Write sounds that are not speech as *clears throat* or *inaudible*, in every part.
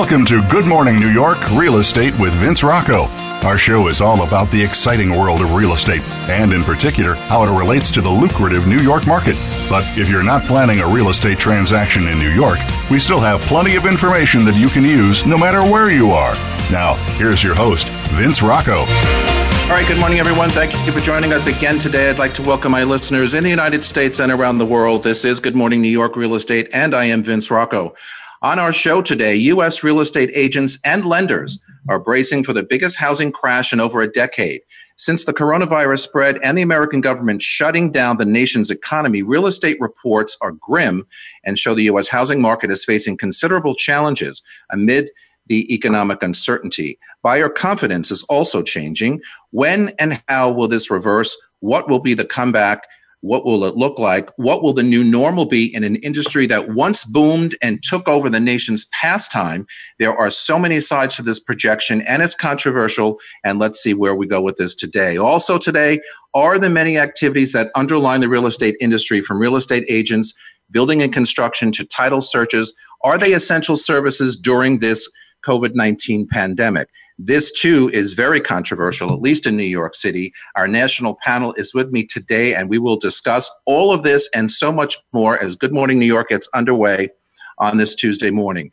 Welcome to Good Morning New York Real Estate with Vince Rocco. Our show is all about the exciting world of real estate, and in particular, how it relates to the lucrative New York market. But if you're not planning a real estate transaction in New York, we still have plenty of information that you can use no matter where you are. Now, here's your host, Vince Rocco. All right, good morning, everyone. Thank you for joining us again today. I'd like to welcome my listeners in the United States and around the world. This is Good Morning New York Real Estate, and I am Vince Rocco. On our show today, U.S. real estate agents and lenders are bracing for the biggest housing crash in over a decade. Since the coronavirus spread and the American government shutting down the nation's economy, real estate reports are grim and show the U.S. housing market is facing considerable challenges amid the economic uncertainty. Buyer confidence is also changing. When and how will this reverse? What will be the comeback? What will it look like? What will the new normal be in an industry that once boomed and took over the nation's pastime? There are so many sides to this projection, and it's controversial. And let's see where we go with this today. Also, today are the many activities that underline the real estate industry from real estate agents, building and construction to title searches. Are they essential services during this COVID 19 pandemic? This too is very controversial, at least in New York City. Our national panel is with me today, and we will discuss all of this and so much more as Good Morning New York gets underway on this Tuesday morning.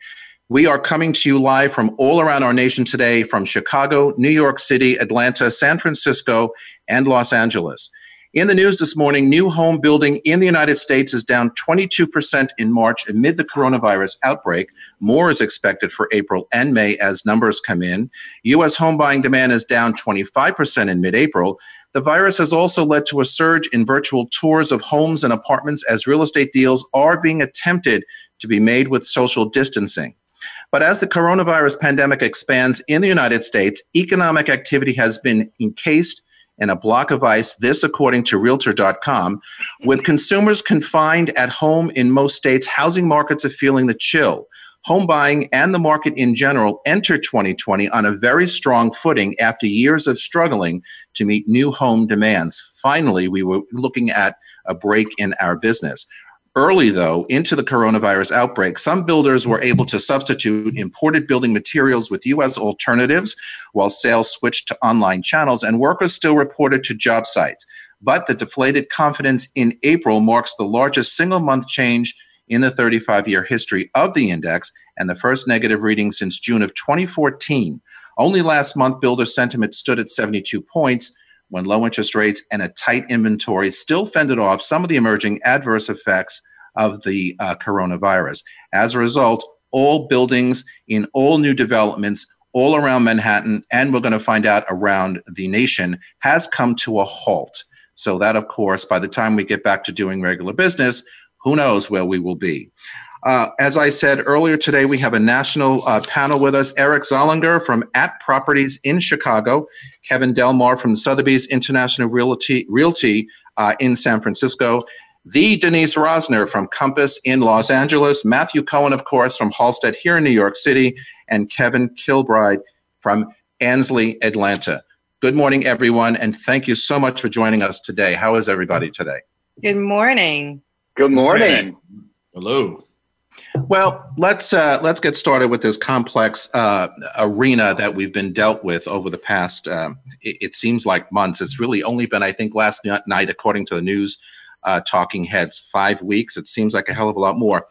We are coming to you live from all around our nation today from Chicago, New York City, Atlanta, San Francisco, and Los Angeles. In the news this morning, new home building in the United States is down 22% in March amid the coronavirus outbreak. More is expected for April and May as numbers come in. U.S. home buying demand is down 25% in mid April. The virus has also led to a surge in virtual tours of homes and apartments as real estate deals are being attempted to be made with social distancing. But as the coronavirus pandemic expands in the United States, economic activity has been encased in a block of ice. This, according to Realtor.com. With consumers confined at home in most states, housing markets are feeling the chill. Home buying and the market in general enter 2020 on a very strong footing after years of struggling to meet new home demands. Finally, we were looking at a break in our business. Early, though, into the coronavirus outbreak, some builders were able to substitute imported building materials with U.S. alternatives while sales switched to online channels, and workers still reported to job sites. But the deflated confidence in April marks the largest single month change in the 35 year history of the index and the first negative reading since June of 2014. Only last month, builder sentiment stood at 72 points when low interest rates and a tight inventory still fended off some of the emerging adverse effects of the uh, coronavirus. As a result, all buildings in all new developments all around Manhattan, and we're going to find out around the nation, has come to a halt. So, that, of course, by the time we get back to doing regular business, who knows where we will be. Uh, as I said earlier today, we have a national uh, panel with us. Eric Zollinger from At Properties in Chicago, Kevin Delmar from Sotheby's International Realty, Realty uh, in San Francisco, the Denise Rosner from Compass in Los Angeles, Matthew Cohen, of course, from Halstead here in New York City, and Kevin Kilbride from Ansley, Atlanta. Good morning, everyone, and thank you so much for joining us today. How is everybody today? Good morning. Good morning. Hello. Well, let's uh, let's get started with this complex uh, arena that we've been dealt with over the past. Um, it, it, seems like months. It's really only been, I think, last night, according to the news uh, talking heads, five weeks. It seems like a hell of a lot more.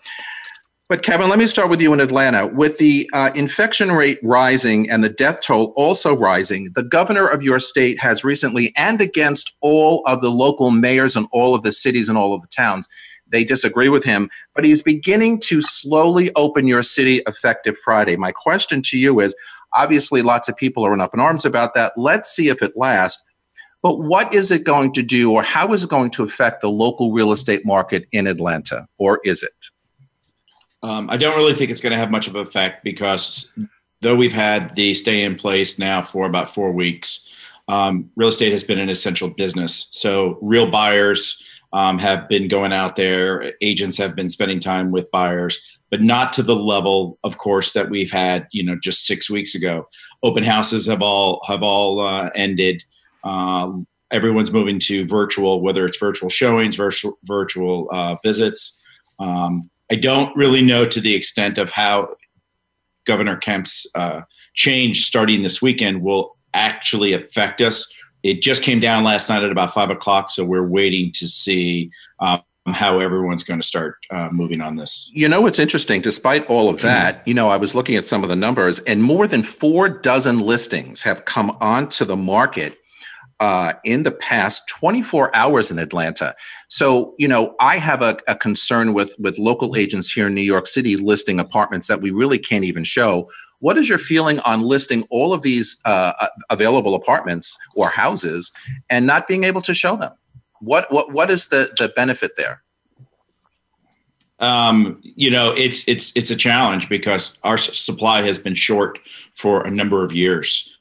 But Kevin, let me start with you in Atlanta. With the uh, infection rate rising and the death toll also rising, the governor of your state has recently, and against all of the local mayors and all of the cities and all of the towns, they disagree with him, but he's beginning to slowly open your city effective Friday. My question to you is obviously, lots of people are in up in arms about that. Let's see if it lasts. But what is it going to do, or how is it going to affect the local real estate market in Atlanta, or is it? Um, I don't really think it's going to have much of an effect because though we've had the stay in place now for about four weeks, um, real estate has been an essential business. So real buyers um, have been going out there. Agents have been spending time with buyers, but not to the level, of course, that we've had, you know, just six weeks ago. Open houses have all have all uh, ended. Um, everyone's moving to virtual, whether it's virtual showings, virtual virtual uh, visits. Um, I don't really know to the extent of how Governor Kemp's uh, change starting this weekend will actually affect us. It just came down last night at about five o'clock, so we're waiting to see um, how everyone's going to start uh, moving on this. You know what's interesting? Despite all of that, you know, I was looking at some of the numbers, and more than four dozen listings have come onto the market uh, in the past 24 hours in Atlanta. So, you know, I have a, a, concern with with local agents here in New York City listing apartments that we really can't even show. What is your feeling on listing all of these uh, available apartments or houses and not being able to show them? What what what is the the benefit there? Um, you know, it's it's it's a challenge because our supply has been short for a number of years.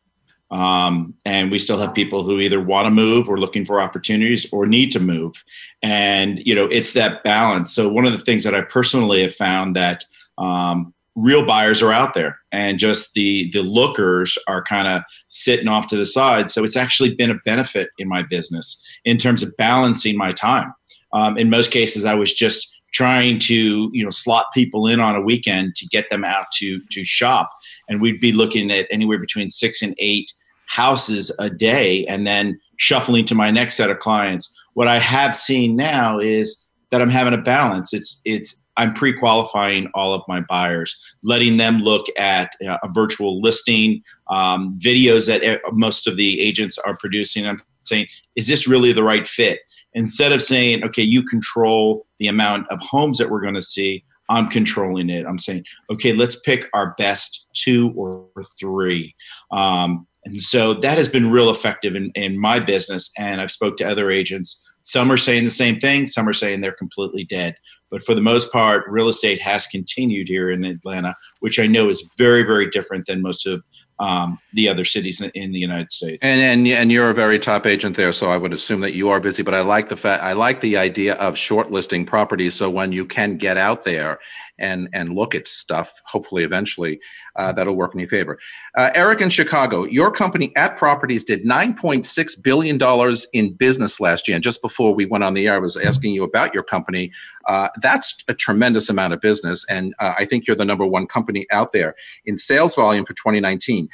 Um, and we still have people who either want to move or looking for opportunities or need to move. And, you know, it's that balance. So, one of the things that I personally have found that um, real buyers are out there and just the the lookers are kind of sitting off to the side. So it's actually been a benefit in my business in terms of balancing my time. Um, in most cases i was just trying to you know slot people in on a weekend to get them out to to shop. And we'd be looking at anywhere between six and eight houses a day and then shuffling to my next set of clients. What i have seen now is that i'm having a balance. It's it's i'm pre-qualifying all of my buyers letting them look at uh, a virtual listing um, videos that most of the agents are producing i'm saying is this really the right fit instead of saying okay you control the amount of homes that we're going to see I'm controlling it. I'm saying, okay, let's pick our best two or three. Um, and so that has been real effective in, in my business. And I've spoke to other agents. Some are saying the same thing. Some are saying they're completely dead. But for the most part, real estate has continued here in Atlanta, which I know is very, very different than most of um, the other cities in, the United States. And, and and you're a very top agent there, so I would assume that you are busy. But I like the fact I like the idea of shortlisting properties, so when you can get out there and and look at stuff. Hopefully, eventually, uh, that'll work in your favor. Uh, Eric in Chicago, your company at Properties did nine point six billion dollars in business last year. And just before we went on the air, I was asking you about your company. Uh, that's a tremendous amount of business, and uh, I think you're the number one company out there in sales volume for 2019.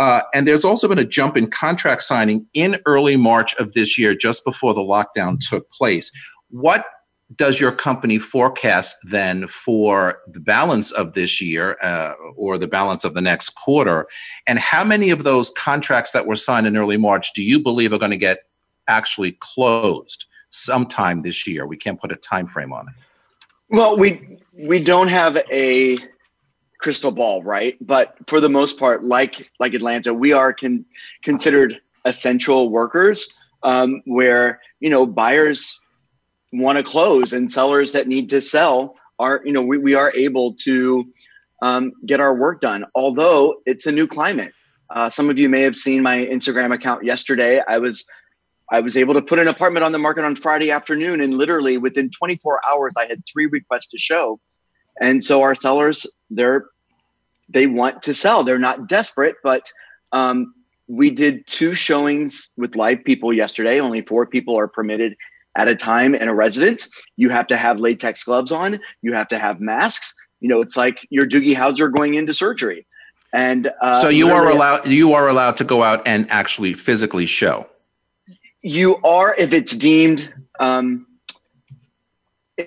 Uh, and there's also been a jump in contract signing in early March of this year, just before the lockdown took place. What does your company forecast then for the balance of this year uh, or the balance of the next quarter? And how many of those contracts that were signed in early March do you believe are going to get actually closed sometime this year? We can't put a time frame on it. Well, we we don't have a crystal ball, right? But for the most part, like like Atlanta, we are con- considered essential workers, um, where you know buyers want to close and sellers that need to sell are you know we, we are able to um, get our work done. Although it's a new climate. Uh, some of you may have seen my instagram account yesterday. I was i was able to put an apartment on the market on friday afternoon and literally within 24 hours i had three requests to show. And so our sellers they're they want to sell. They're not desperate but um, we did two showings with live people yesterday. Only four people are permitted at a time in a residence. You have to have latex gloves on. You have to have masks. You know, it's like your Doogie Howser going into surgery. And uh, so you are allowed. You are allowed to go out and actually physically show. You are if it's deemed um,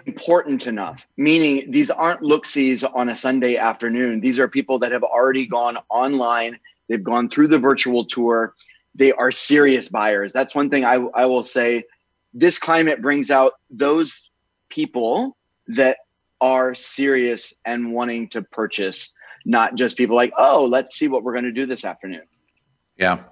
important enough. Meaning, these aren't look-sees on a Sunday afternoon. These are people that have already gone online. They've gone through the virtual tour. They are serious buyers. That's one thing I, I will say this climate brings out those people that are serious and wanting to purchase, not just people like, oh, let's see what we're going to do this afternoon. Yeah.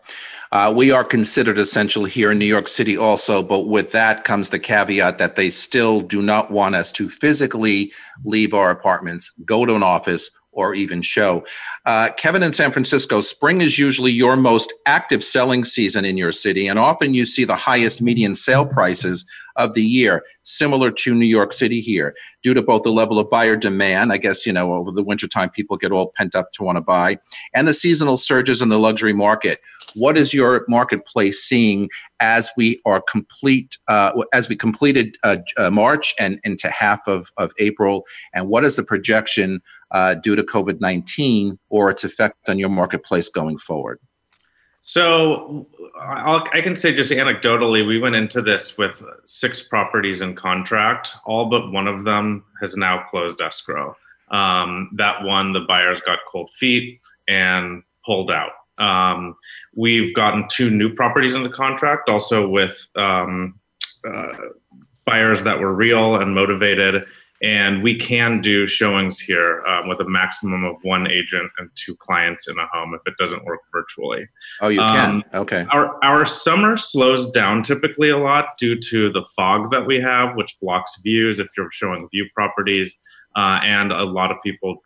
Uh, we are considered essential here in New York City also, but with that comes the caveat that they still do not want us to physically leave our apartments, go to an office, or even show. Uh, Kevin in San Francisco, spring is usually your most active selling season in your city, and often you see the highest median sale prices of the year, similar to New York City here, due to both the level of buyer demand. I guess, you know, over the wintertime, people get all pent up to want to buy, and the seasonal surges in the luxury market. What is your marketplace seeing as we are complete, uh, as we completed uh, March and into half of, of April? And what is the projection uh, due to COVID 19 or its effect on your marketplace going forward? So I'll, i can say just anecdotally, we went into this with six properties in contract. All but one of them has now closed escrow. Um, that one, the buyers got cold feet and pulled out. Um, we've gotten two new properties in the contract, also with um, uh, buyers that were real and motivated and we can do showings here um, with a maximum of one agent and two clients in a home if it doesn't work virtually. Oh, you can. Um, okay. Our our summer slows down typically a lot due to the fog that we have, which blocks views if you're showing view properties, uh, and a lot of people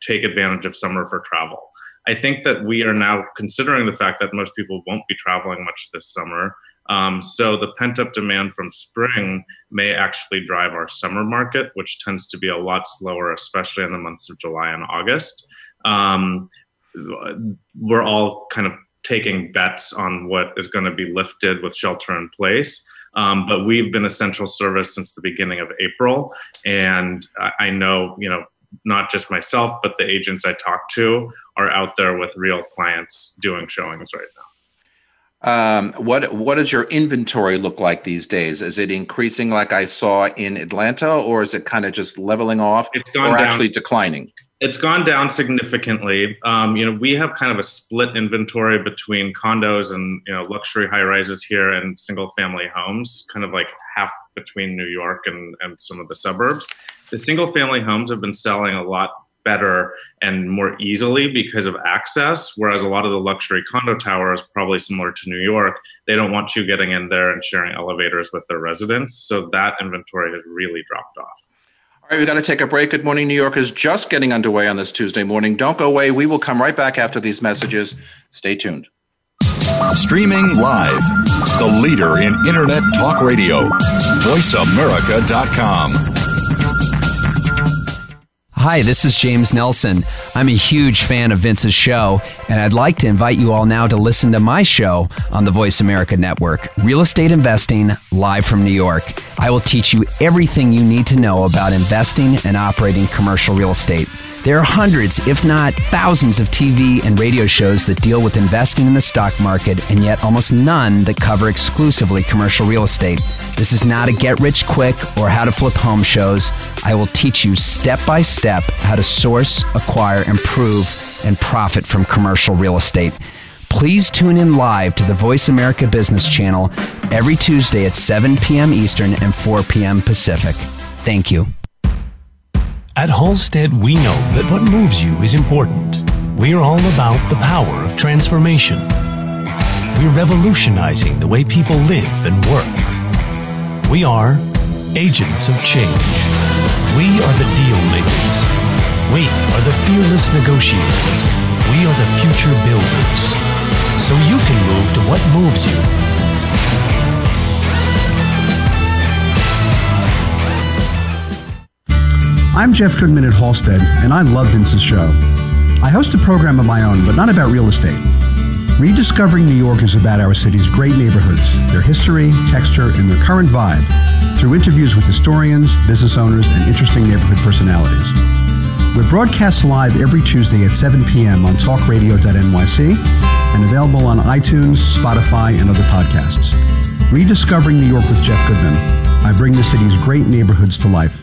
take advantage of summer for travel. I think that we are now considering the fact that most people won't be traveling much this summer. Um, so the pent up demand from spring may actually drive our summer market, which tends to be a lot slower, especially in the months of July and August. Um, we're all kind of taking bets on what is going to be lifted with shelter in place. Um, but we've been essential service since the beginning of April, and I know you know not just myself, but the agents I talk to are out there with real clients doing showings right now. Um, what what does your inventory look like these days? Is it increasing like I saw in Atlanta, or is it kind of just leveling off, it's or down. actually declining? It's gone down significantly. Um, you know, we have kind of a split inventory between condos and you know luxury high rises here and single family homes, kind of like half between New York and, and some of the suburbs. The single family homes have been selling a lot better and more easily because of access. Whereas a lot of the luxury condo towers, probably similar to New York, they don't want you getting in there and sharing elevators with their residents. So that inventory has really dropped off. All right, we've got to take a break. Good Morning New York is just getting underway on this Tuesday morning. Don't go away. We will come right back after these messages. Stay tuned. Streaming live, the leader in Internet Talk Radio, voiceamerica.com. Hi, this is James Nelson. I'm a huge fan of Vince's show, and I'd like to invite you all now to listen to my show on the Voice America Network, Real Estate Investing, live from New York. I will teach you everything you need to know about investing and operating commercial real estate. There are hundreds, if not thousands, of TV and radio shows that deal with investing in the stock market, and yet almost none that cover exclusively commercial real estate. This is not a get rich quick or how to flip home shows. I will teach you step by step how to source, acquire, improve, and profit from commercial real estate. Please tune in live to the Voice America Business Channel every Tuesday at 7 p.m. Eastern and 4 p.m. Pacific. Thank you. At Halstead, we know that what moves you is important. We're all about the power of transformation. We're revolutionizing the way people live and work. We are agents of change. We are the deal makers. We are the fearless negotiators. We are the future builders. So you can move to what moves you I'm Jeff Goodman at Halstead, and I love Vince's show. I host a program of my own, but not about real estate. Rediscovering New York is about our city's great neighborhoods, their history, texture, and their current vibe through interviews with historians, business owners, and interesting neighborhood personalities. We're broadcast live every Tuesday at 7 p.m. on talkradio.nyc and available on iTunes, Spotify, and other podcasts. Rediscovering New York with Jeff Goodman. I bring the city's great neighborhoods to life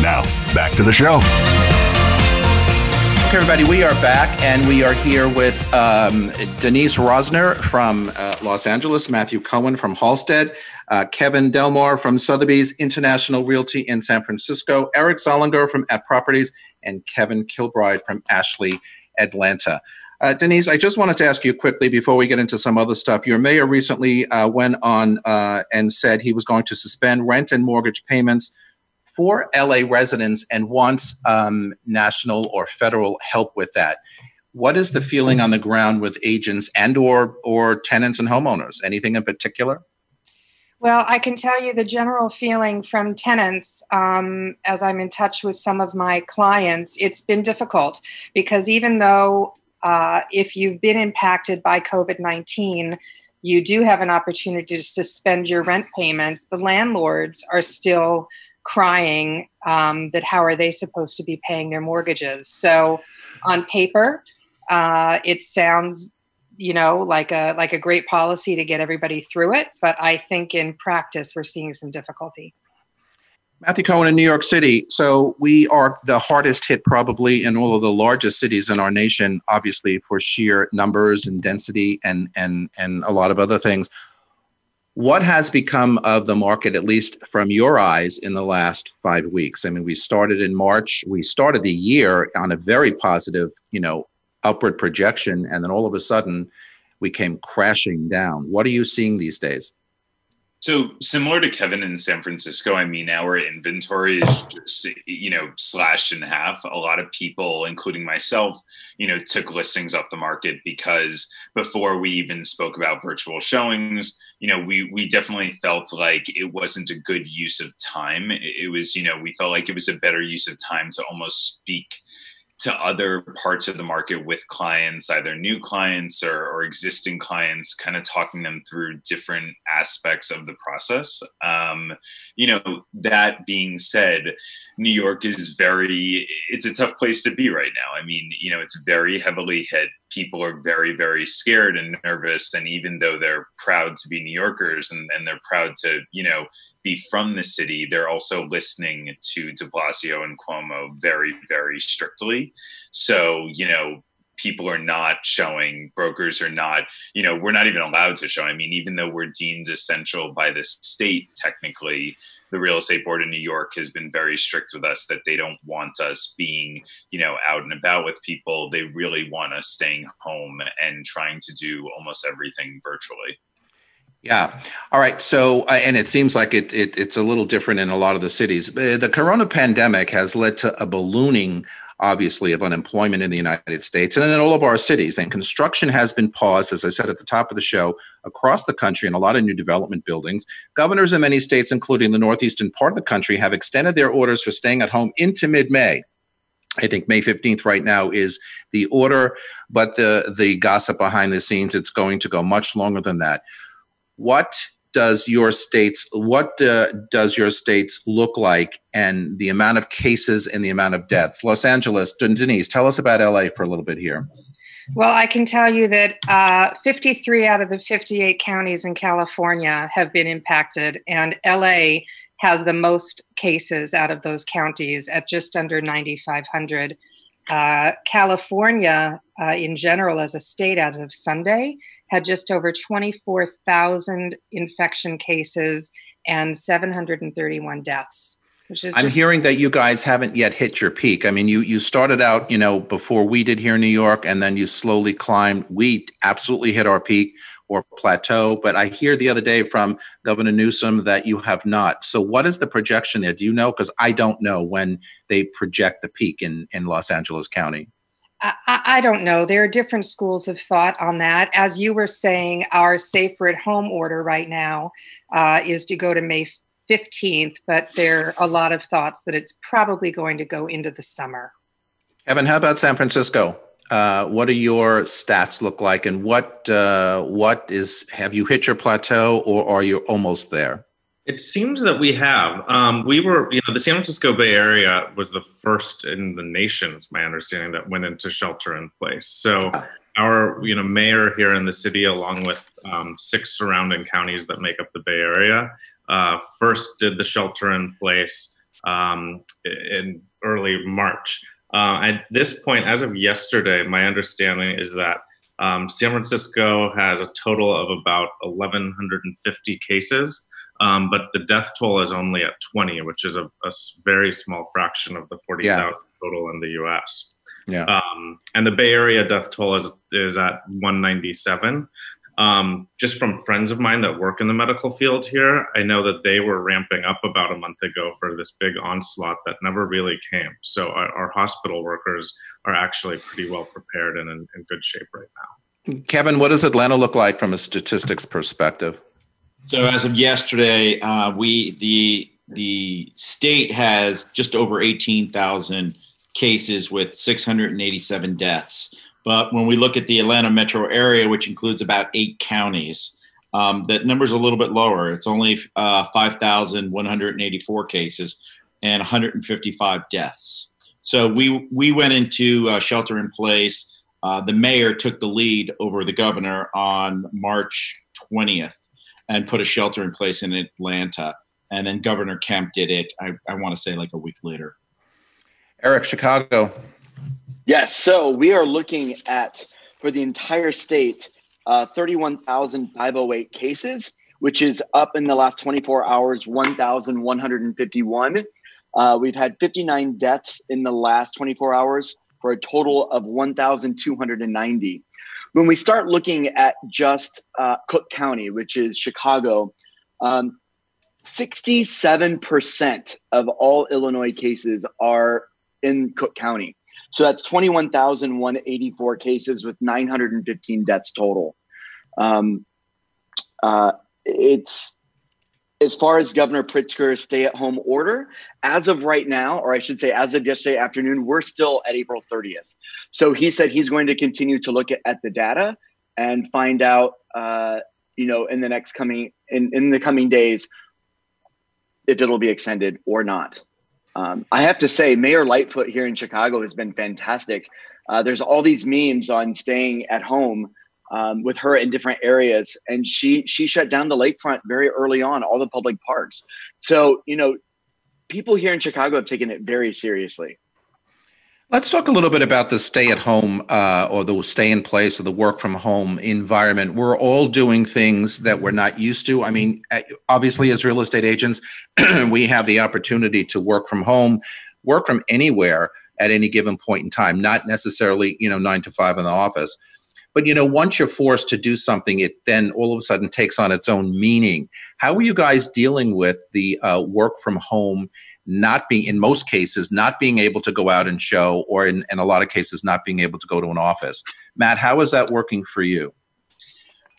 Now, back to the show. Okay, everybody, we are back and we are here with um, Denise Rosner from uh, Los Angeles, Matthew Cohen from Halstead, uh, Kevin Delmore from Sotheby's International Realty in San Francisco, Eric Zollinger from At Properties, and Kevin Kilbride from Ansley, Atlanta. Uh, Denise, I just wanted to ask you quickly before we get into some other stuff. Your mayor recently uh, went on uh, and said he was going to suspend rent and mortgage payments for LA residents and wants um, national or federal help with that. What is the feeling on the ground with agents and or or tenants and homeowners? Anything in particular? Well, I can tell you the general feeling from tenants um, as I'm in touch with some of my clients. It's been difficult because even though uh, if you've been impacted by COVID 19, you do have an opportunity to suspend your rent payments. The landlords are still crying um, that how are they supposed to be paying their mortgages? So, on paper, uh, it sounds you know like a like a great policy to get everybody through it but i think in practice we're seeing some difficulty Matthew Cohen in New York City. So we are the hardest hit probably in all of the largest cities in our nation, obviously for sheer numbers and density and and and a lot of other things. What has become of the market, at least from your eyes, in the last five weeks? I mean, we started in March. We started the year on a very positive, you know, upward projection, and then all of a sudden, we came crashing down. What are you seeing these days? So similar to Kevin in San Francisco, I mean, our inventory is just you know slashed in half. A lot of people, including myself, you know, took listings off the market because before we even spoke about virtual showings, you know, we we definitely felt like it wasn't a good use of time. It was, you know, we felt like it was a better use of time to almost speak to other parts of the market with clients, either new clients or, or existing clients, kind of talking them through different aspects of the process. Um, you know, that being said, New York is very, it's a tough place to be right now. I mean, you know, it's very heavily hit. People are very, very scared and nervous. And even though they're proud to be New Yorkers and, and they're proud to, you know, be from the city, they're also listening to de Blasio and Cuomo very, very strictly. So, you know, people are not showing, brokers are not, you know, we're not even allowed to show. I mean, even though we're deemed essential by the state, technically, the real estate board in New York has been very strict with us that they don't want us being, you know, out and about with people. They really want us staying home and trying to do almost everything virtually. Yeah. All right. So, uh, and it seems like it, it, it's a little different in a lot of the cities. Uh, the corona pandemic has led to a ballooning, obviously, of unemployment in the United States and in all of our cities. And construction has been paused, as I said at the top of the show, across the country in a lot of new development buildings. Governors in many states, including the northeastern part of the country, have extended their orders for staying at home into mid-May. I think May 15th right now is the order, but the the gossip behind the scenes, it's going to go much longer than that what does your states what uh, does your states look like and the amount of cases and the amount of deaths? Los angeles denise tell us about la for a little bit here. Well i can tell you that uh, 53 out of the 58 counties in california have been impacted and la has the most cases out of those counties at just under 9500 uh, california uh, in general as a state as of sunday had just over 24,000 infection cases and 731 deaths. I'm hearing that you guys haven't yet hit your peak. I mean, you you started out, you know, before we did here in New York, and then you slowly climbed. We absolutely hit our peak or plateau, but I hear the other day from Governor Newsom that you have not. So, what is the projection there? Do you know? Because I don't know when they project the peak in in Los Angeles County. I, I, don't know. There are different schools of thought on that. As you were saying, our safer at home order right now uh, is to go to May 15th, but there are a lot of thoughts that it's probably going to go into the summer. Evan, how about San Francisco? Uh, what do your stats look like, and what uh, what is have you hit your plateau, or are you almost there? It seems that we have. Um, we were, you know, the San Francisco Bay Area was the first in the nation, it's my understanding, that went into shelter in place. So our, you know, mayor here in the city, along with um, six surrounding counties that make up the Bay Area, uh, first did the shelter in place um, in early March. Uh, at this point, as of yesterday, my understanding is that um, San Francisco has a total of about 1,150 cases. Um, but the death toll is only at 20, which is a, a very small fraction of the 40,000 yeah. total in the US. Yeah. Um, and the Bay Area death toll is, is at 197. um, just from friends of mine that work in the medical field here, I know that they were ramping up about a month ago for this big onslaught that never really came. So our, our hospital workers are actually pretty well prepared and in, in good shape right now. Kevin, what does Atlanta look like from a statistics perspective? So as of yesterday, uh, we the the state has just over eighteen thousand cases with six hundred and eighty seven deaths. But when we look at the Atlanta metro area, which includes about eight counties, um, that number's a little bit lower. It's only uh, 5,184 cases and 155 deaths. So we we went into uh, shelter in place. Uh, the mayor took the lead over the governor on March 20th and put a shelter in place in Atlanta. And then Governor Kemp did it, I, I want to say like a week later. Eric, Chicago. Yes. So we are looking at for the entire state uh, 31,508 cases, which is up in the last 24 hours 1,151. Uh, we've had 59 deaths in the last 24 hours for a total of 1,290. When we start looking at just uh, Cook County, which is Chicago, um, 67% of all Illinois cases are in Cook County. So that's 21,184 cases with 915 deaths total. Um, uh, it's as far as Governor Pritzker's stay at home order, as of right now, or I should say, as of yesterday afternoon, we're still at April 30th. So he said he's going to continue to look at, at the data and find out, uh, you know, in the next coming in, in the coming days, if it'll be extended or not. Um, I have to say, Mayor Lightfoot here in Chicago has been fantastic. Uh, there's all these memes on staying at home um, with her in different areas, and she she shut down the lakefront very early on, all the public parks. So you know, people here in Chicago have taken it very seriously. Let's talk a little bit about the stay at home uh, or the stay in place or the work from home environment. We're all doing things that we're not used to. I mean, obviously, as real estate agents, *clears throat* we have the opportunity to work from home, work from anywhere at any given point in time, not necessarily, you know, nine to five in the office. But, you know, once you're forced to do something, it then all of a sudden takes on its own meaning. How are you guys dealing with the uh, work from home not being in most cases not being able to go out and show or in, in a lot of cases not being able to go to an office matt how is that working for you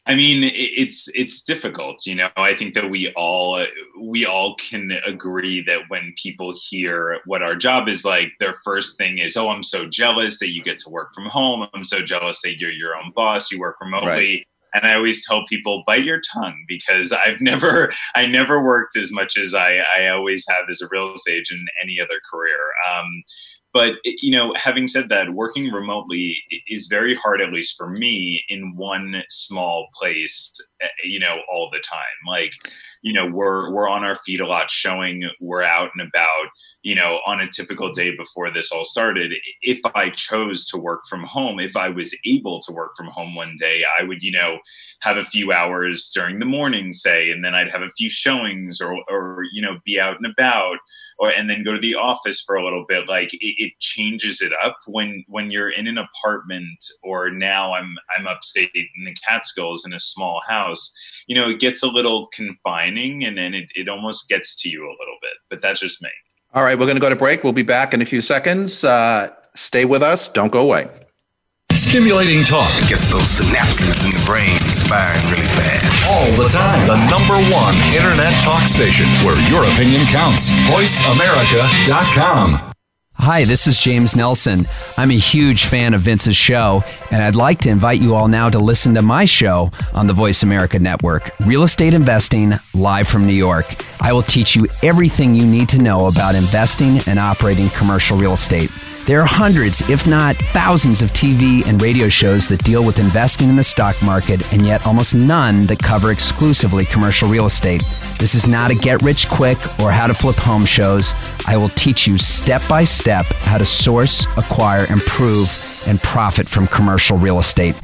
I mean, it's it's difficult, you know. I think that we all we all can agree that when people hear what our job is like, their first thing is, "Oh, I'm so jealous that you get to work from home. I'm so jealous that you're your own boss. You work remotely." Right and I always tell people bite your tongue because I've never I never worked as much as I I always have as a real estate agent in any other career. Um, but you know having said that working remotely is very hard at least for me in one small place eh, you know all the time. Like you know we're we're on our feet a lot showing we're out and about you know on a typical day before this all started. If i chose to work from home if i was able to work from home one day i would you know have a few hours during the morning say and then i'd have a few showings or or you know be out and about or and then go to the office for a little bit like it, it changes it up. When when you're in an apartment or now i'm i'm upstate in the catskills in a small house you know it gets a little confining and then it, it almost gets to you a little bit but that's just me. All right we're going to go to break. We'll be back in a few seconds. Uh, stay with us. Don't go away Stimulating talk it gets those synapses in the brain firing really fast. All the time. The number one internet talk station where your opinion counts. VoiceAmerica.com. Hi, this is James Nelson. I'm a huge fan of Vince's show, and I'd like to invite you all now to listen to my show on the Voice America Network, Real Estate Investing, live from New York. I will teach you everything you need to know about investing and operating commercial real estate. There are hundreds, if not thousands, of TV and radio shows that deal with investing in the stock market, and yet almost none that cover exclusively commercial real estate. This is not a get rich quick or how to flip home shows. I will teach you step by step how to source, acquire, improve, and profit from commercial real estate.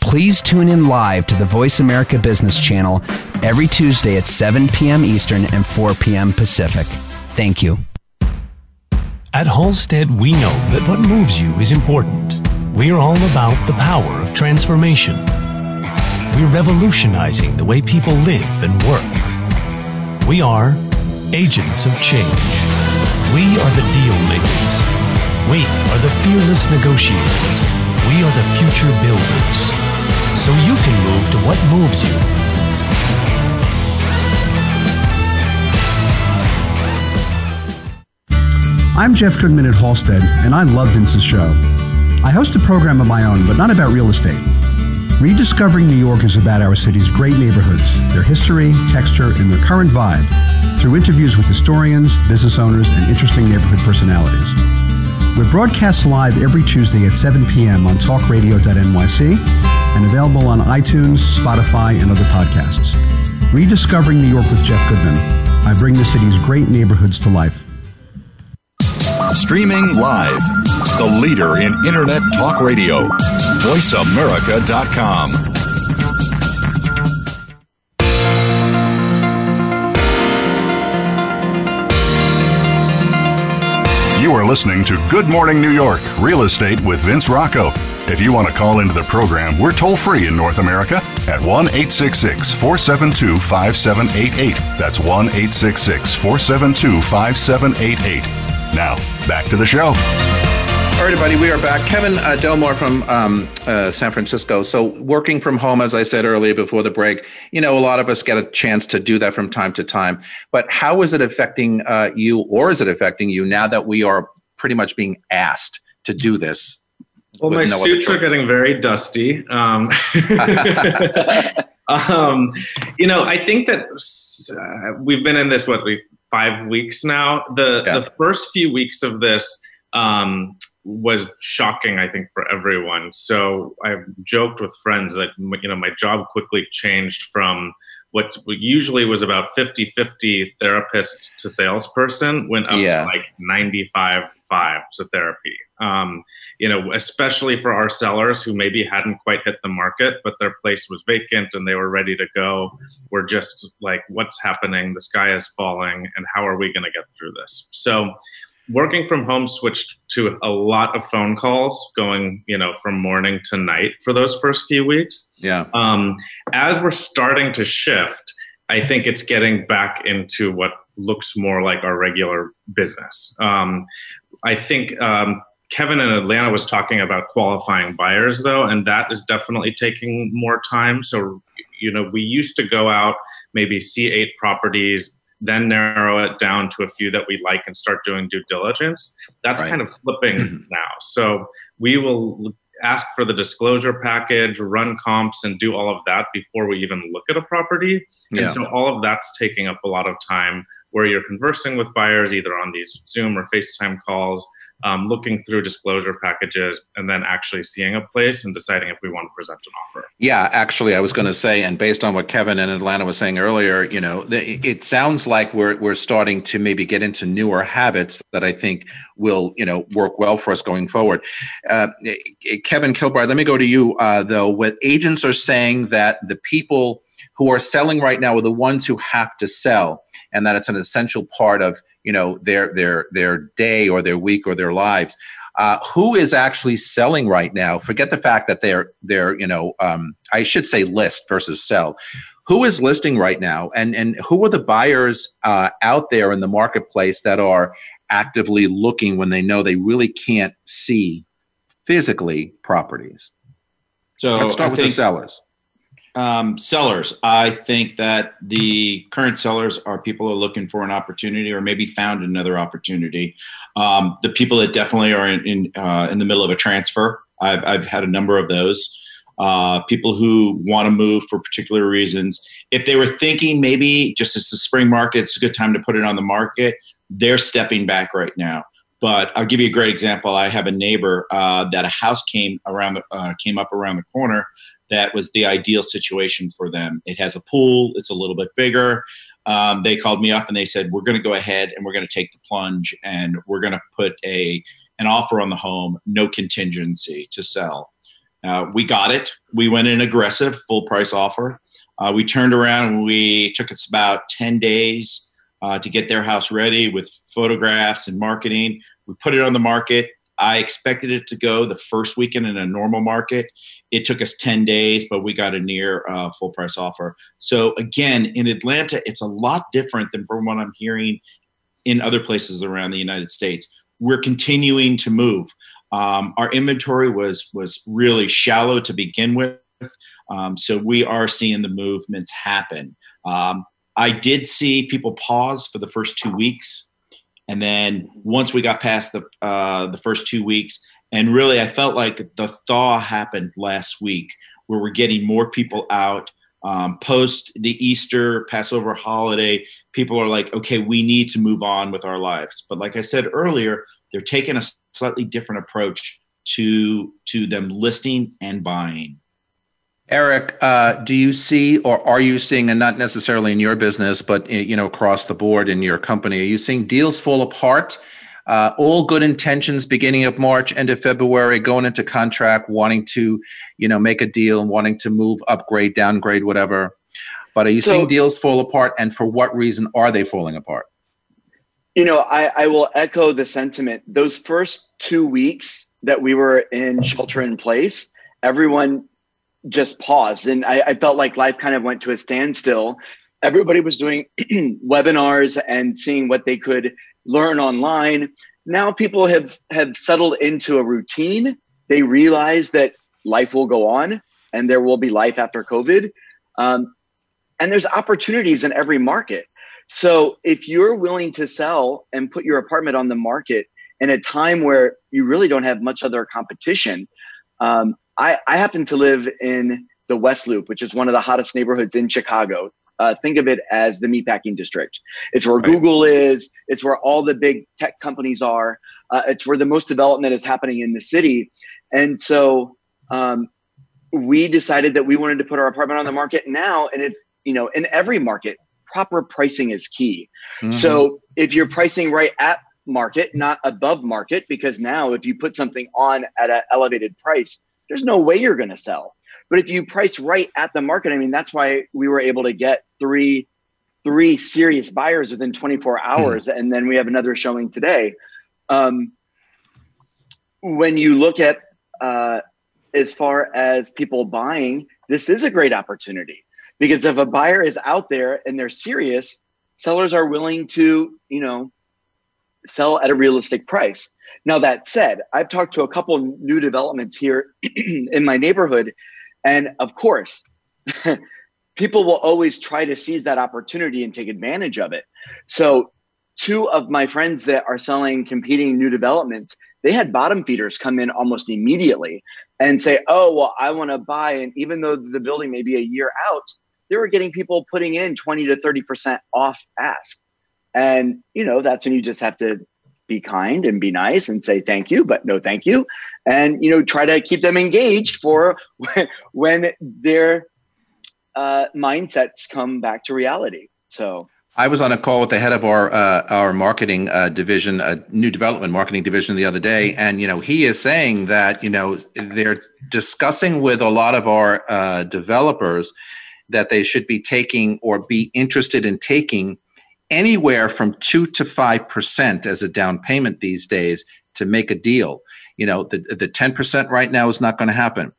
Please tune in live to the Voice America Business Channel every Tuesday at 7 p.m. Eastern and 4 p.m. Pacific. Thank you. At Halstead, we know that what moves you is important. We're all about the power of transformation. We're revolutionizing the way people live and work. We are agents of change. We are the deal makers. We are the fearless negotiators. We are the future builders. So you can move to what moves you. I'm Jeff Goodman at Halstead, and I love Vince's show. I host a program of my own, but not about real estate. Rediscovering New York is about our city's great neighborhoods, their history, texture, and their current vibe through interviews with historians, business owners, and interesting neighborhood personalities. We're broadcast live every Tuesday at 7 p.m. on talkradio.nyc and available on iTunes, Spotify, and other podcasts. Rediscovering New York with Jeff Goodman. I bring the city's great neighborhoods to life. Streaming live. The leader in Internet talk radio. VoiceAmerica.com. You are listening to Good Morning New York Real Estate with Vince Rocco. If you want to call into the program, we're toll free in North America at 1 866 472 5788. That's 1 866 472 5788. Now, back to the show. All right, everybody, we are back. Kevin uh, Delmore from um, uh, San Francisco. So, working from home, as I said earlier before the break, you know, a lot of us get a chance to do that from time to time. But how is it affecting uh, you, or is it affecting you now that we are pretty much being asked to do this? Well, my no suits are getting very dusty. Um, *laughs* *laughs* um, you know, I think that uh, we've been in this what we five weeks now. The Yeah. the first few weeks of this um, was shocking, I think, for everyone. So I joked with friends that you know my job quickly changed from what usually was about 50-50 therapist to salesperson went up Yeah. to like 95 5 to therapy um, you know especially for our sellers who maybe hadn't quite hit the market but their place was vacant and they were ready to go we're just like what's happening the sky is falling and how are we going to get through this so working from home switched to a lot of phone calls going you know from morning to night for those first few weeks Yeah. um, as we're starting to shift, I think it's getting back into what looks more like our regular business. Um, I think um, Kevin in Atlanta was talking about qualifying buyers, though, and that is definitely taking more time. So, you know, we used to go out, maybe see eight properties, then narrow it down to a few that we like and start doing due diligence. That's Right. kind of flipping mm-hmm. now. So, we will ask for the disclosure package, run comps, and do all of that before we even look at a property. Yeah. And so all of that's taking up a lot of time where you're conversing with buyers either on these Zoom or FaceTime calls, um, looking through disclosure packages, and then actually seeing a place and deciding if we want to present an offer. Yeah, actually, I was going to say, and based on what Kevin in Atlanta was saying earlier, you know, it sounds like we're we're starting to maybe get into newer habits that I think will, you know, work well for us going forward. Uh, Kevin Kilbride, let me go to you uh, though. What agents are saying that the people who are selling right now are the ones who have to sell, and that it's an essential part of you know their their their day or their week or their lives. Uh, who is actually selling right now? Forget the fact that they're they're you know um, I should say list versus sell. Who is listing right now, and and who are the buyers uh, out there in the marketplace that are actively looking when they know they really can't see physically properties? So Let's start I with the sellers. Um, sellers, I think that the current sellers are people who are looking for an opportunity or maybe found another opportunity. Um, the people that definitely are in in, uh, in the middle of a transfer, I've, I've had a number of those. Uh, people who want to move for particular reasons. If they were thinking maybe just as the spring market, it's a good time to put it on the market, they're stepping back right now. But I'll give you a great example. I have a neighbor uh, that a house came around the, uh, came up around the corner that was the ideal situation for them. It has a pool, it's a little bit bigger. Um, they called me up and they said, "We're going to go ahead and we're going to take the plunge and we're going to put a an offer on the home, no contingency to sell." Uh, we got it. We went in aggressive, full price offer. Uh, we turned around and we took us about ten days uh, to get their house ready with photographs and marketing. We put it on the market. I expected it to go the first weekend in a normal market. It took us 10 days, but we got a near uh, full price offer. So, again, in Atlanta, it's a lot different than from what I'm hearing in other places around the United States. We're continuing to move. Um, our inventory was was really shallow to begin with, um, so we are seeing the movements happen. Um, I did see people pause for the first two weeks, and then once we got past the uh, the first two weeks, and really I felt like the thaw happened last week, where we're getting more people out. Um, post the Easter Passover holiday, people are like, okay, we need to move on with our lives. But like I said earlier, they're taking a slightly different approach to to them listing and buying. Eric, uh, do you see, or are you seeing, and not necessarily in your business, but you know across the board in your company, are you seeing deals fall apart? Uh, all good intentions, beginning of March, end of February, going into contract, wanting to, you know, make a deal, and wanting to move, upgrade, downgrade, whatever. But are you so, seeing deals fall apart, and for what reason are they falling apart? You know, I, I will echo the sentiment. Those first two weeks that we were in shelter in place, everyone just paused. And I, I felt like life kind of went to a standstill. Everybody was doing *clears throat* webinars and seeing what they could learn online. Now people have, have settled into a routine. They realize that life will go on and there will be life after COVID. Um, and there's opportunities in every market. So if you're willing to sell and put your apartment on the market in a time where you really don't have much other competition, um, I, I happen to live in the West Loop, which is one of the hottest neighborhoods in Chicago. Uh, think of it as the meatpacking district. It's where right. Google is. It's where all the big tech companies are. Uh, it's where the most development is happening in the city. And so um, we decided that we wanted to put our apartment on the market now. And it's, you know, in every market, proper pricing is key. Mm-hmm. So if you're pricing right at market, not above market, because now if you put something on at an elevated price, there's no way you're going to sell. But if you price right at the market, I mean, that's why we were able to get three three serious buyers within 24 hmm. hours, mm. and then we have another showing today. Um, when you look at uh, as far as people buying, this is a great opportunity because if a buyer is out there and they're serious, sellers are willing to, you know, sell at a realistic price. Now, that said, I've talked to a couple new developments here *clears throat* in my neighborhood. And of course, *laughs* people will always try to seize that opportunity and take advantage of it. So, two of my friends that are selling competing new developments, they had bottom feeders come in almost immediately and say, Oh, well, I want to buy. And even though the building may be a year out, they were getting people putting in 20 to 30% off ask. And, you know, that's when you just have to be kind and be nice and say thank you, but no thank you. And, you know, try to keep them engaged for *laughs* when their uh, mindsets come back to reality. So I was on a call with the head of our uh, our marketing uh, division, a new development marketing division, the other day, and you know he is saying that you know they're discussing with a lot of our uh, developers that they should be taking or be interested in taking anywhere from two to five percent as a down payment these days to make a deal. You know, the the ten percent right now is not going to happen.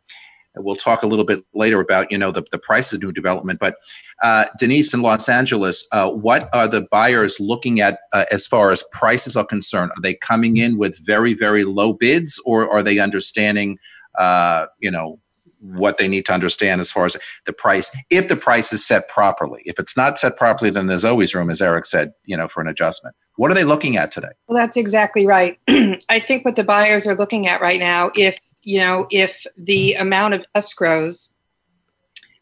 We'll talk a little bit later about you know the, the price of new development. But uh, Denise in Los Angeles, uh, what are the buyers looking at uh, as far as prices are concerned? Are they coming in with very very low bids, or are they understanding uh, you know what they need to understand as far as the price if the price is set properly. If it's not set properly then there's always room as eric said you know for an adjustment. What are they looking at today? Well that's exactly right. *clears throat* I think what the buyers are looking at right now if you know if the amount of escrows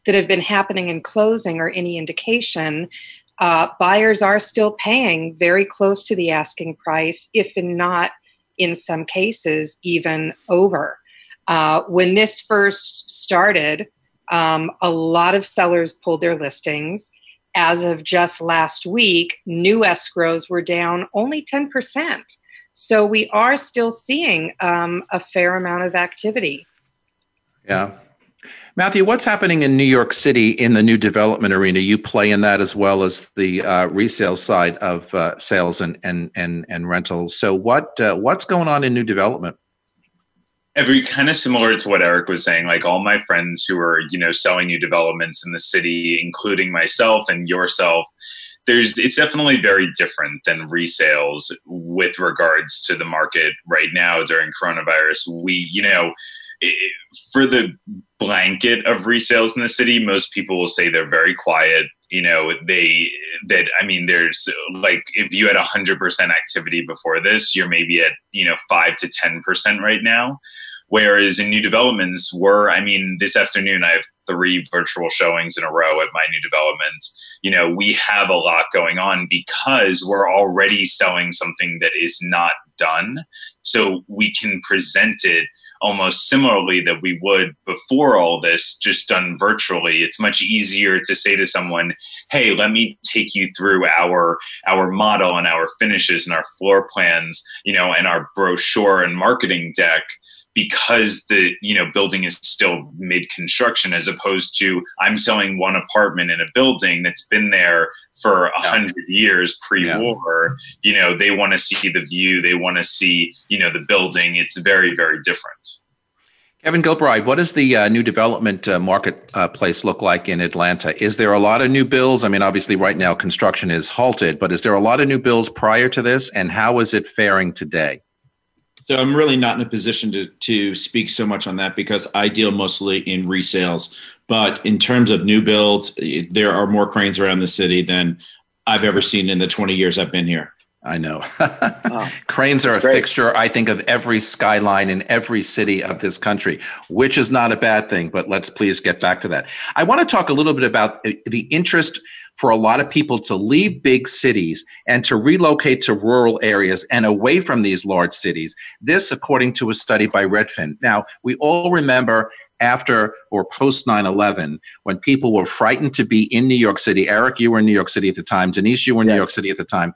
that have been happening in closing or any indication uh, buyers are still paying very close to the asking price if not in some cases even over uh, when this first started, um, a lot of sellers pulled their listings. As of just last week, new escrows were down only 10%. So we are still seeing um, a fair amount of activity. Yeah. Matthew, what's happening in New York City in the new development arena? You play in that as well as the uh, resale side of uh, sales and, and and and rentals. So what uh, what's going on in new development? Every kind of similar to what Eric was saying, like all my friends who are, you know, selling new developments in the city, including myself and yourself, there's it's definitely very different than resales with regards to the market right now during coronavirus. We, you know, for the blanket of resales in the city, most people will say they're very quiet. You know, they that I mean, there's like if you had hundred percent activity before this, you're maybe at you know five to ten percent right now. Whereas in new developments, we're, I mean, this afternoon I have three virtual showings in a row at my new development. You know, we have a lot going on because we're already selling something that is not done. So we can present it almost similarly that we would before all this just done virtually it's much easier to say to someone hey let me take you through our our model and our finishes and our floor plans you know and our brochure and marketing deck because the you know building is still mid construction as opposed to i'm selling one apartment in a building that's been there for a hundred yeah. years pre-war yeah. you know they want to see the view they want to see you know the building it's very very different Kevin Gilbride, what does the uh, new development uh, marketplace uh, look like in Atlanta? Is there a lot of new bills? I mean, obviously, right now construction is halted, but is there a lot of new bills prior to this, and how is it faring today? So I'm really not in a position to to speak so much on that because I deal mostly in resales. But in terms of new builds, eh, there are more cranes around the city than I've ever seen in the 20 years I've been here. I know. *laughs* oh, Cranes are a great. fixture, I think, of every skyline in every city of this country, which is not a bad thing. But let's please get back to that. I want to talk a little bit about eh, the interest for a lot of people to leave big cities and to relocate to rural areas and away from these large cities. This, according to a study by Redfin. Now, we all remember after or post 9 11 when people were frightened to be in New York City. Eric, you were in New York City at the time. Denise, you were in yes. New York City at the time.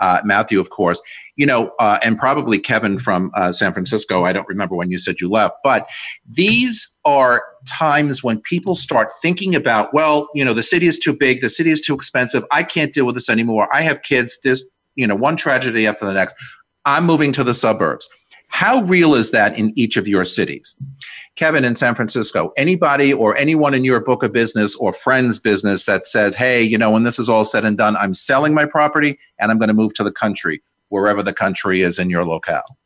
Uh, Matthew, of course. You know, uh, and probably Kevin from uh, San Francisco. I don't remember when you said you left, but these are times when people start thinking about, well, you know, the city is too big, the city is too expensive. I can't deal with this anymore. I have kids. This, you know, one tragedy after the next. I'm moving to the suburbs. How real is that in each of your cities? Kevin in San Francisco, anybody or anyone in your book of business or friend's business that said, hey, you know, when this is all said and done, I'm selling my property and I'm going to move to the country, wherever the country is in your locale?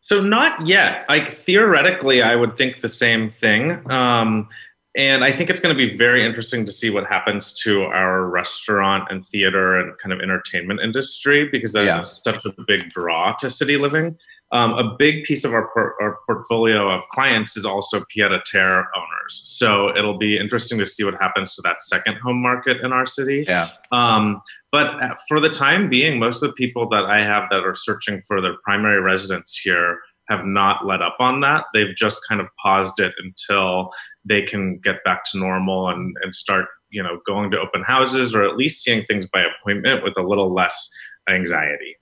So, not yet. Like, theoretically, I would think the same thing. Um, and I think it's going to be very interesting to see what happens to our restaurant and theater and kind of entertainment industry because that's yeah. such a big draw to city living. Um, a big piece of our, por- our, portfolio of clients is also pied a terre owners. So it'll be interesting to see what happens to that second home market in our city. Yeah. Um, but for the time being, most of the people that I have that are searching for their primary residence here have not let up on that. They've just kind of paused it until they can get back to normal and, and start, you know, going to open houses or at least seeing things by appointment with a little less anxiety.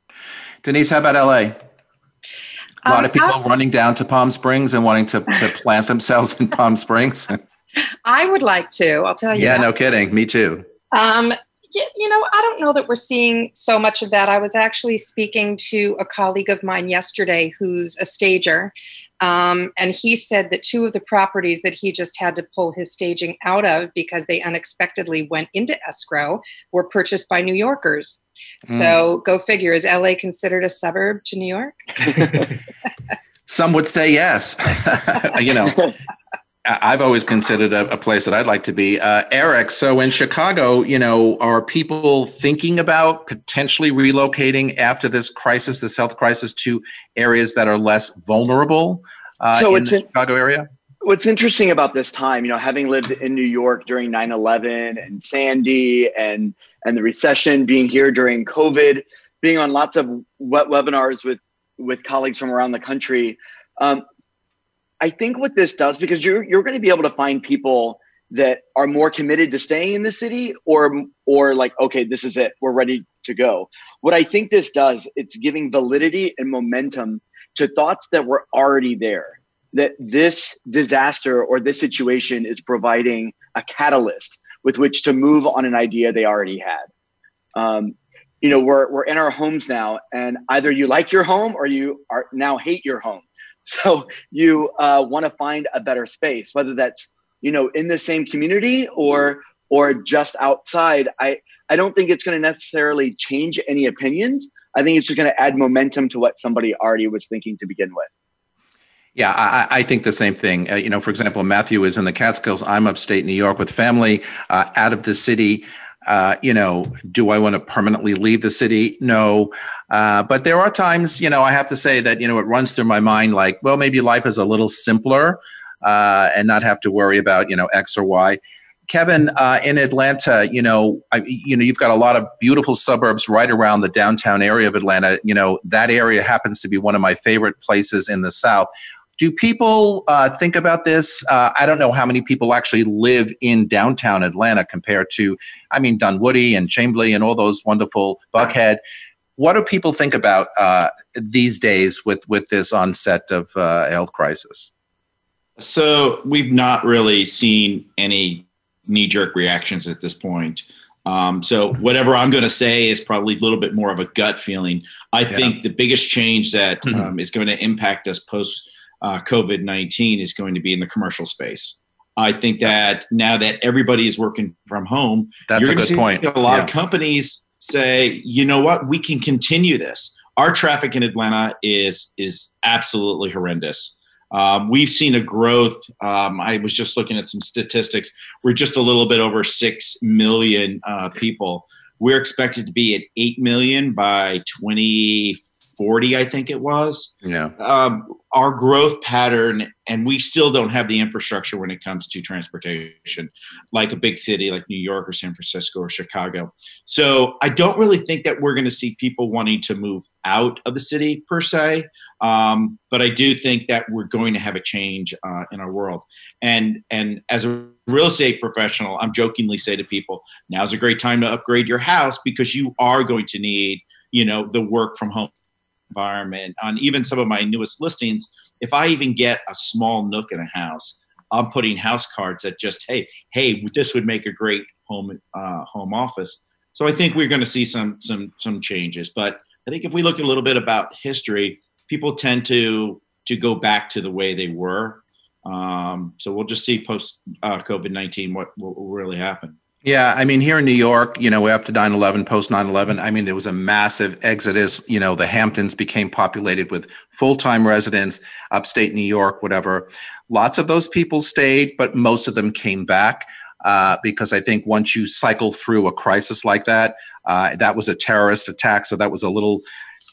Denise, how about LA? A lot um, of people running down to Palm Springs and wanting to, to *laughs* plant themselves in Palm Springs. I would like to. I'll tell you. Yeah, that. no kidding. Me too. Um, you know, I don't know that we're seeing so much of that. I was actually speaking to a colleague of mine yesterday who's a stager, um, and he said that two of the properties that he just had to pull his staging out of because they unexpectedly went into escrow were purchased by New Yorkers. Mm. So go figure, is LA considered a suburb to New York? *laughs* Some would say yes. *laughs* you know, *laughs* I've always considered a, a, place that I'd like to be. Uh, Eric, so in Chicago, you know, are people thinking about potentially relocating after this crisis, this health crisis, to areas that are less vulnerable uh, so in the in, Chicago area? What's interesting about this time, you know, having lived in New York during 9/11 and Sandy and and the recession, being here during COVID, being on lots of webinars with with colleagues from around the country. Um, I think what this does, because you're you're going to be able to find people that are more committed to staying in the city or or like okay this is it we're ready to go. What i think this does it's giving validity and momentum to thoughts that were already there that this disaster or this situation is providing a catalyst with which to move on an idea they already had. Um, you know we're, we're in our homes now and either you like your home or you are now hate your home *laughs* So you uh, want to find a better space, whether that's you know in the same community or or just outside. I I don't think it's going to necessarily change any opinions. I think it's just going to add momentum to what somebody already was thinking to begin with. Yeah, I, I, think the same thing. Uh, you know, for example, Matthew is in the Catskills. I'm upstate New York with family, uh, out of the city. Uh, you know, do I want to permanently leave the city? No. Uh, but there are times, you know, I have to say that, you know, it runs through my mind like, well, maybe life is a little simpler uh, and not have to worry about, you know, X or Y. Kevin, uh, in Atlanta, you know, I, you know, you've got a lot of beautiful suburbs right around the downtown area of Atlanta. You know, that area happens to be one of my favorite places in the South do people uh, think about this? Uh, I don't know how many people actually live in downtown Atlanta compared to, I mean, Dunwoody and Chamblee and all those wonderful Buckhead. What do people think about uh, these days with with this onset of uh, health crisis? So we've not really seen any knee jerk reactions at this point. Um, so whatever I'm going to say is probably a little bit more of a gut feeling. I yeah. think the biggest change that mm-hmm. um, is going to impact us post uh, COVID 19 is going to be in the commercial space. I think that now that everybody is working from home, that's a good point. A lot yeah. of companies say, you know what, we can continue this. Our traffic in Atlanta is is absolutely horrendous. Um, we've seen a growth. Um, I was just looking at some statistics. We're just a little bit over six million uh, people. We're expected to be at eight million by 2040, I think it was. Yeah. Um, our growth pattern and we still don't have the infrastructure when it comes to transportation like a big city like new york or san francisco or chicago so i don't really think that we're going to see people wanting to move out of the city per se um, but i do think that we're going to have a change uh, in our world and and as a real estate professional i'm jokingly say to people now's a great time to upgrade your house because you are going to need you know the work from home environment. On even some of my newest listings, if I even get a small nook in a house, I'm putting house cards that just hey hey this would make a great home uh, home office. So I think we're going to see some some some changes. But I think if we look a little bit about history, people tend to to go back to the way they were. Um, so we'll just see post uh, COVID nineteen what, what will really happen. Yeah, I mean, here in New York, you know, after 9 11, post 9 11, I mean, there was a massive exodus. You know, the Hamptons became populated with full time residents, upstate New York, whatever. Lots of those people stayed, but most of them came back uh, because I think once you cycle through a crisis like that, uh, that was a terrorist attack. So that was a little,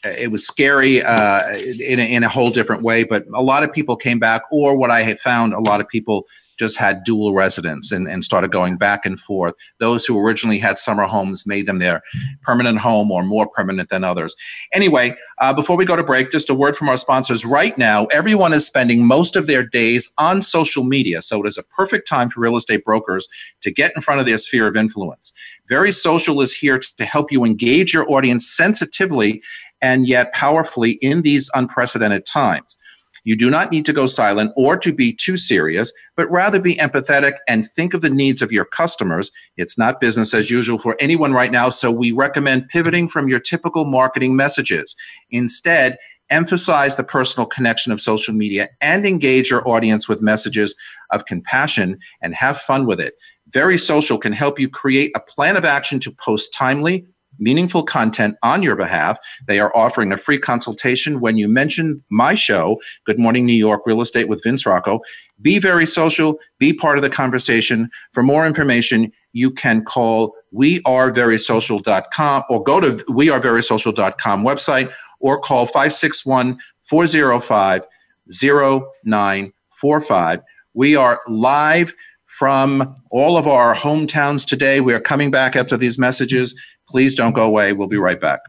it was scary uh, in, a, in a whole different way. But a lot of people came back, or what I had found, a lot of people just had dual residence and, and started going back and forth. Those who originally had summer homes made them their permanent home or more permanent than others. Anyway, uh, before we go to break, just a word from our sponsors. Right now, everyone is spending most of their days on social media, so it is a perfect time for real estate brokers to get in front of their sphere of influence. Very Social is here to help you engage your audience sensitively and yet powerfully in these unprecedented times. You do not need to go silent or to be too serious, but rather be empathetic and think of the needs of your customers. It's not business as usual for anyone right now, so we recommend pivoting from your typical marketing messages. Instead, emphasize the personal connection of social media and engage your audience with messages of compassion and have fun with it. Very Social can help you create a plan of action to post timely, meaningful content on your behalf. They are offering a free consultation when you mention my show, Good Morning New York Real Estate with Vince Rocco. Be very social, be part of the conversation. For more information, you can call weareverysocial.com or go to weareverysocial.com website or call 561 405 0945. We are live from all of our hometowns today. We are coming back after these messages. Please don't go away. We'll be right back.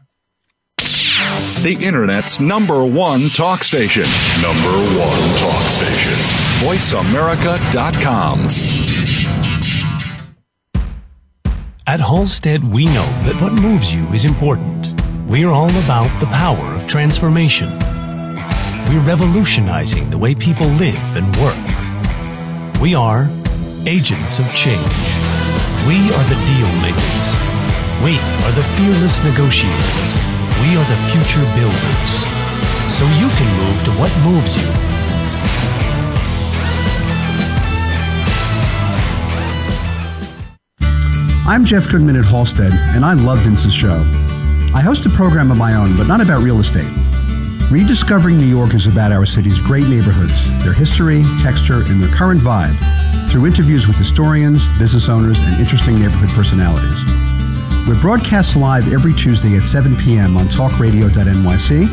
The Internet's number one talk station. Number one talk station. VoiceAmerica.com. At Halstead, we know that what moves you is important. We're all about the power of transformation. We're revolutionizing the way people live and work. We are agents of change. We are the deal makers we are the fearless negotiators. We are the future builders. so you can move to what moves you. I'm Jeff Goodman at Halstead, and I love Vince's show. I host a program of my own, but not about real estate. Rediscovering New York is about our city's great neighborhoods, their history, texture, and their current vibe through interviews with historians, business owners, and interesting neighborhood personalities. We're broadcast live every Tuesday at 7 p.m. on talkradio.nyc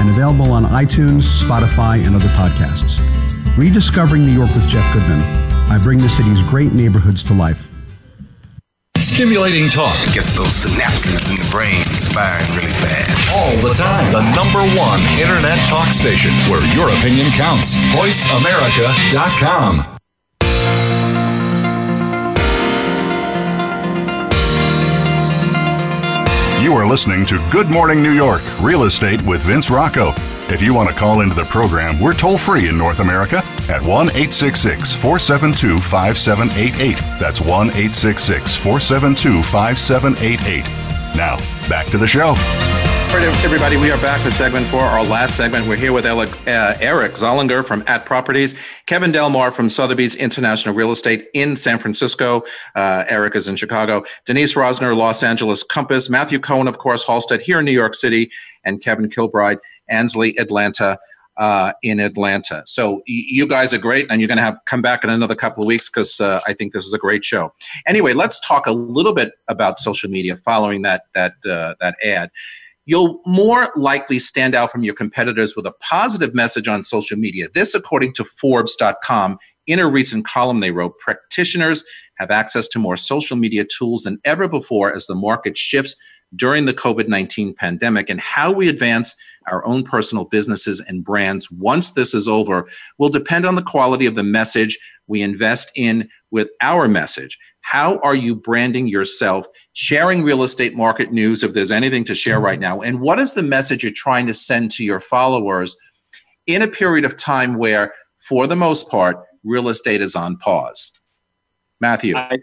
and available on iTunes, Spotify, and other podcasts. Rediscovering New York with Jeff Goodman. I bring the city's great neighborhoods to life. Stimulating talk gets those synapses in the brain firing really fast. All the time. The number one internet talk station where your opinion counts. VoiceAmerica.com. You are listening to Good Morning New York Real Estate with Vince Rocco. If you want to call into the program, we're toll free in North America at 1 866 472 5788. That's 1 866 472 5788. Now, back to the show. All right, everybody, we are back for segment four, our last segment. We're here with uh, Eric Zollinger from At Properties, Kevin Delmar from Sotheby's International Real Estate in San Francisco. Uh, Eric is in Chicago. Denise Rosner, Los Angeles Compass. Matthew Cohen, of course, Halstead here in New York City. And Kevin Kilbride, Ansley, Atlanta. Uh, in Atlanta. So y- you guys are great, and you're going to have come back in another couple of weeks because uh, I think this is a great show. Anyway, let's talk a little bit about social media following that that uh, that ad you'll more likely stand out from your competitors with a positive message on social media. This, according to Forbes.com, in a recent column they wrote, practitioners have access to more social media tools than ever before as the market shifts during the COVID 19 pandemic. And how we advance our own personal businesses and brands once this is over will depend on the quality of the message we invest in with our message. How are you branding yourself, sharing real estate market news if there's anything to share right mm-hmm. now? And what is the message you're trying to send to your followers in a period of time where, for the most part, real estate is on pause? Matthew. I,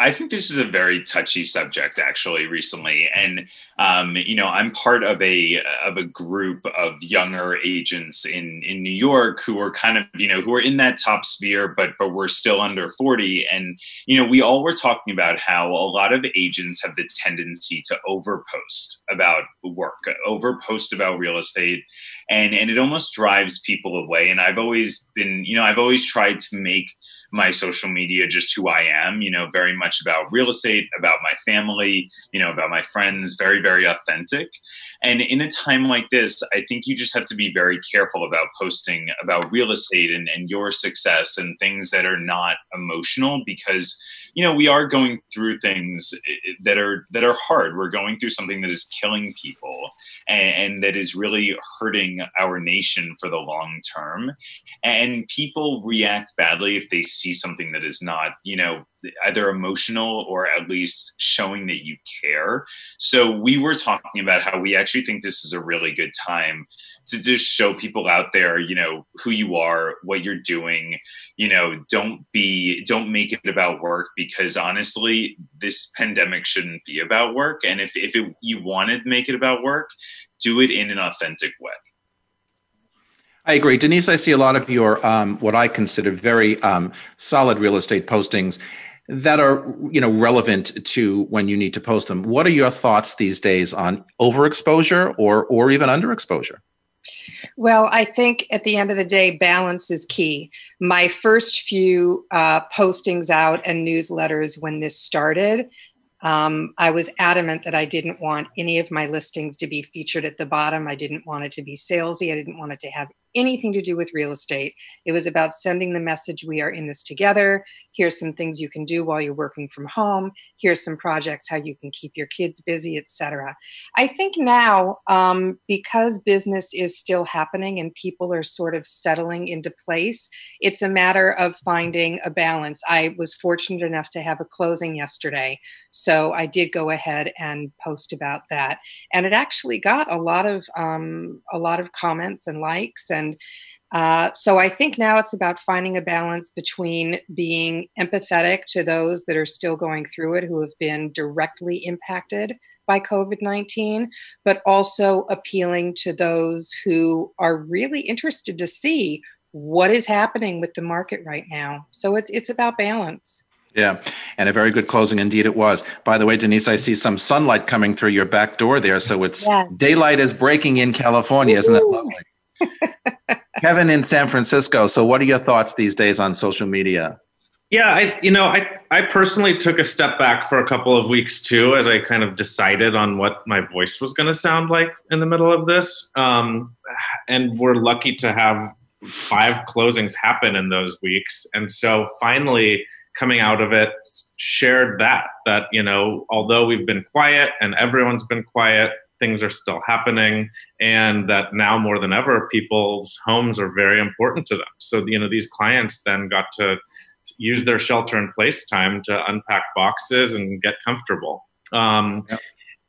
I think this is a very touchy subject actually recently. And, um, you know, I'm part of a, of a group of younger agents in, in New York who are kind of, you know, who are in that top sphere, but, but we're still under 40. And, you know, we all were talking about how a lot of agents have the tendency to overpost about work, overpost about real estate. And, and it almost drives people away. And I've always been, you know, I've always tried to make my social media just who I am, you know, very much about real estate, about my family, you know, about my friends, very, very authentic. And in a time like this, I think you just have to be very careful about posting about real estate and, and your success and things that are not emotional because, you know, we are going through things eh, eh, that are that are hard. We're going through something that is killing people and, and that is really hurting our nation for the long term. And people react badly if they see something that is not, you know, either emotional or at least showing that you care. So we were talking about how we actually think this is a really good time to just show people out there, you know, who you are, what you're doing, you know, don't be don't make it about work because honestly, this pandemic shouldn't be about work and if if it, you want to make it about work, do it in an authentic way. I agree. Denise, I see a lot of your um, what I consider very um, solid real estate postings that are you know relevant to when you need to post them. What are your thoughts these days on overexposure or or even underexposure? Well, I think at the end of the day, balance is key. My first few uh, postings out and newsletters when this started, um, I was adamant that I didn't want any of my listings to be featured at the bottom. I didn't want it to be salesy. I didn't want it to have anything to do with real estate. It was about sending the message we are in this together. Here's some things you can do while you're working from home. Here's some projects how you can keep your kids busy, etc. I think now um, because business is still happening and people are sort of settling into place, it's a matter of finding a balance. I was fortunate enough to have a closing yesterday, so I did go ahead and post about that, and it actually got a lot of um, a lot of comments and likes and and uh, so I think now it's about finding a balance between being empathetic to those that are still going through it, who have been directly impacted by COVID 19, but also appealing to those who are really interested to see what is happening with the market right now. So it's, it's about balance. Yeah, and a very good closing indeed it was. By the way, Denise, I see some sunlight coming through your back door there. So it's yeah. daylight is breaking in California. Isn't that lovely? *laughs* Kevin in San Francisco. So, what are your thoughts these days on social media? Yeah, I you know I I personally took a step back for a couple of weeks too, as I kind of decided on what my voice was going to sound like in the middle of this. Um, and we're lucky to have five closings happen in those weeks, and so finally coming out of it shared that that you know although we've been quiet and everyone's been quiet things are still happening and that now more than ever people's homes are very important to them so you know these clients then got to use their shelter in place time to unpack boxes and get comfortable um, yep.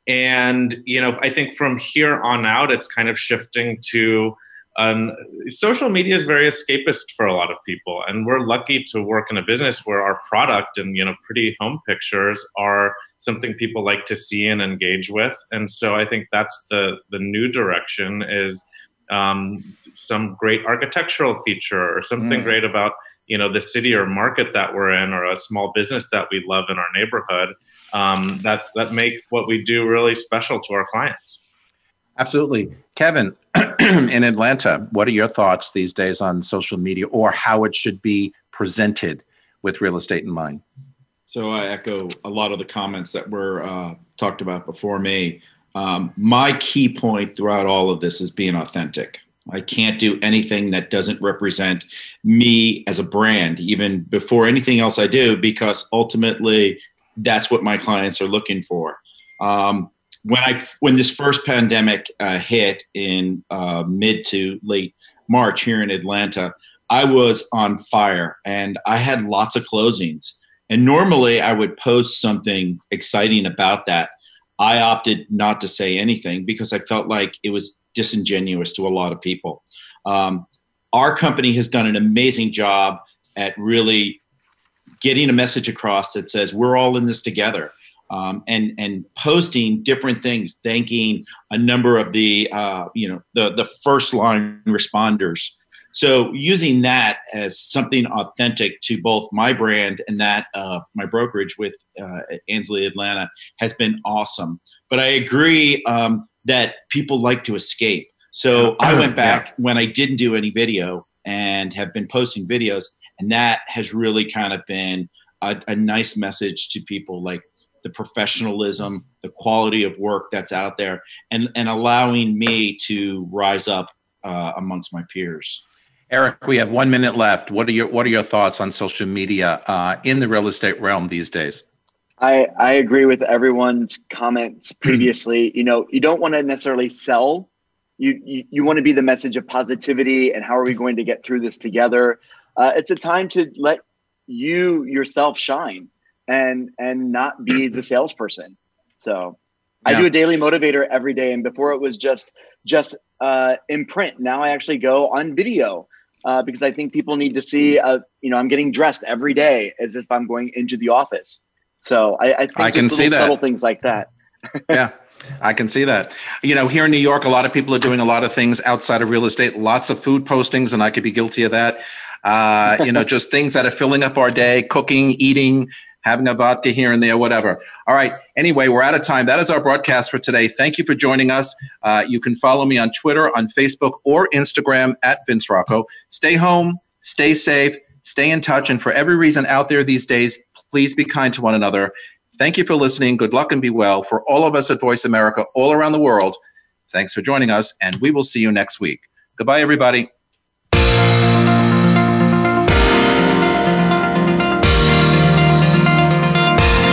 and you know i think from here on out it's kind of shifting to um, social media is very escapist for a lot of people and we're lucky to work in a business where our product and you know pretty home pictures are something people like to see and engage with and so i think that's the the new direction is um, some great architectural feature or something mm. great about you know the city or market that we're in or a small business that we love in our neighborhood um, that that make what we do really special to our clients Absolutely. Kevin, *clears throat* in Atlanta, what are your thoughts these days on social media or how it should be presented with real estate in mind? So I echo a lot of the comments that were uh, talked about before me. Um, my key point throughout all of this is being authentic. I can't do anything that doesn't represent me as a brand, even before anything else I do, because ultimately that's what my clients are looking for. Um, when I when this first pandemic uh, hit in uh, mid to late March here in Atlanta, I was on fire and I had lots of closings. And normally I would post something exciting about that. I opted not to say anything because I felt like it was disingenuous to a lot of people. Um, our company has done an amazing job at really getting a message across that says we're all in this together um, and and posting different things, thanking a number of the uh, you know the the first line responders. So using that as something authentic to both my brand and that of my brokerage with uh, Ansley Atlanta has been awesome. But I agree um, that people like to escape. So I went back yeah. when I didn't do any video and have been posting videos, and that has really kind of been a, a nice message to people like the professionalism, the quality of work that's out there, and and allowing me to rise up uh, amongst my peers. Eric, we have one minute left. What are your What are your thoughts on social media uh, in the real estate realm these days? I I agree with everyone's comments *clears throat* previously. you know, you don't want to necessarily sell. You, you, you want to be the message of positivity and how are we going to get through this together? Uh, it's a time to let you yourself shine and and not be the *clears throat* salesperson. So yeah. I do a daily motivator every day, and before it was just just uh, in print. Now I actually go on video uh, because I think people need to see. Uh, you know, I'm getting dressed every day as if I'm going into the office. So I, I think I can see that subtle things like that. *laughs* yeah. I can see that. You know, here in New York, a lot of people are doing a lot of things outside of real estate, lots of food postings, and I could be guilty of that. Uh, you know, *laughs* just things that are filling up our day, cooking, eating, having a vodka here and there, whatever. All right. Anyway, we're out of time. That is our broadcast for today. Thank you for joining us. Uh, you can follow me on Twitter, on Facebook, or Instagram at Vince Rocco. Stay home, stay safe, stay in touch. And for every reason out there these days, please be kind to one another. Thank you for listening. Good luck and be well. For all of us at Voice America all around the world, thanks for joining us, and we will see you next week. Goodbye, everybody.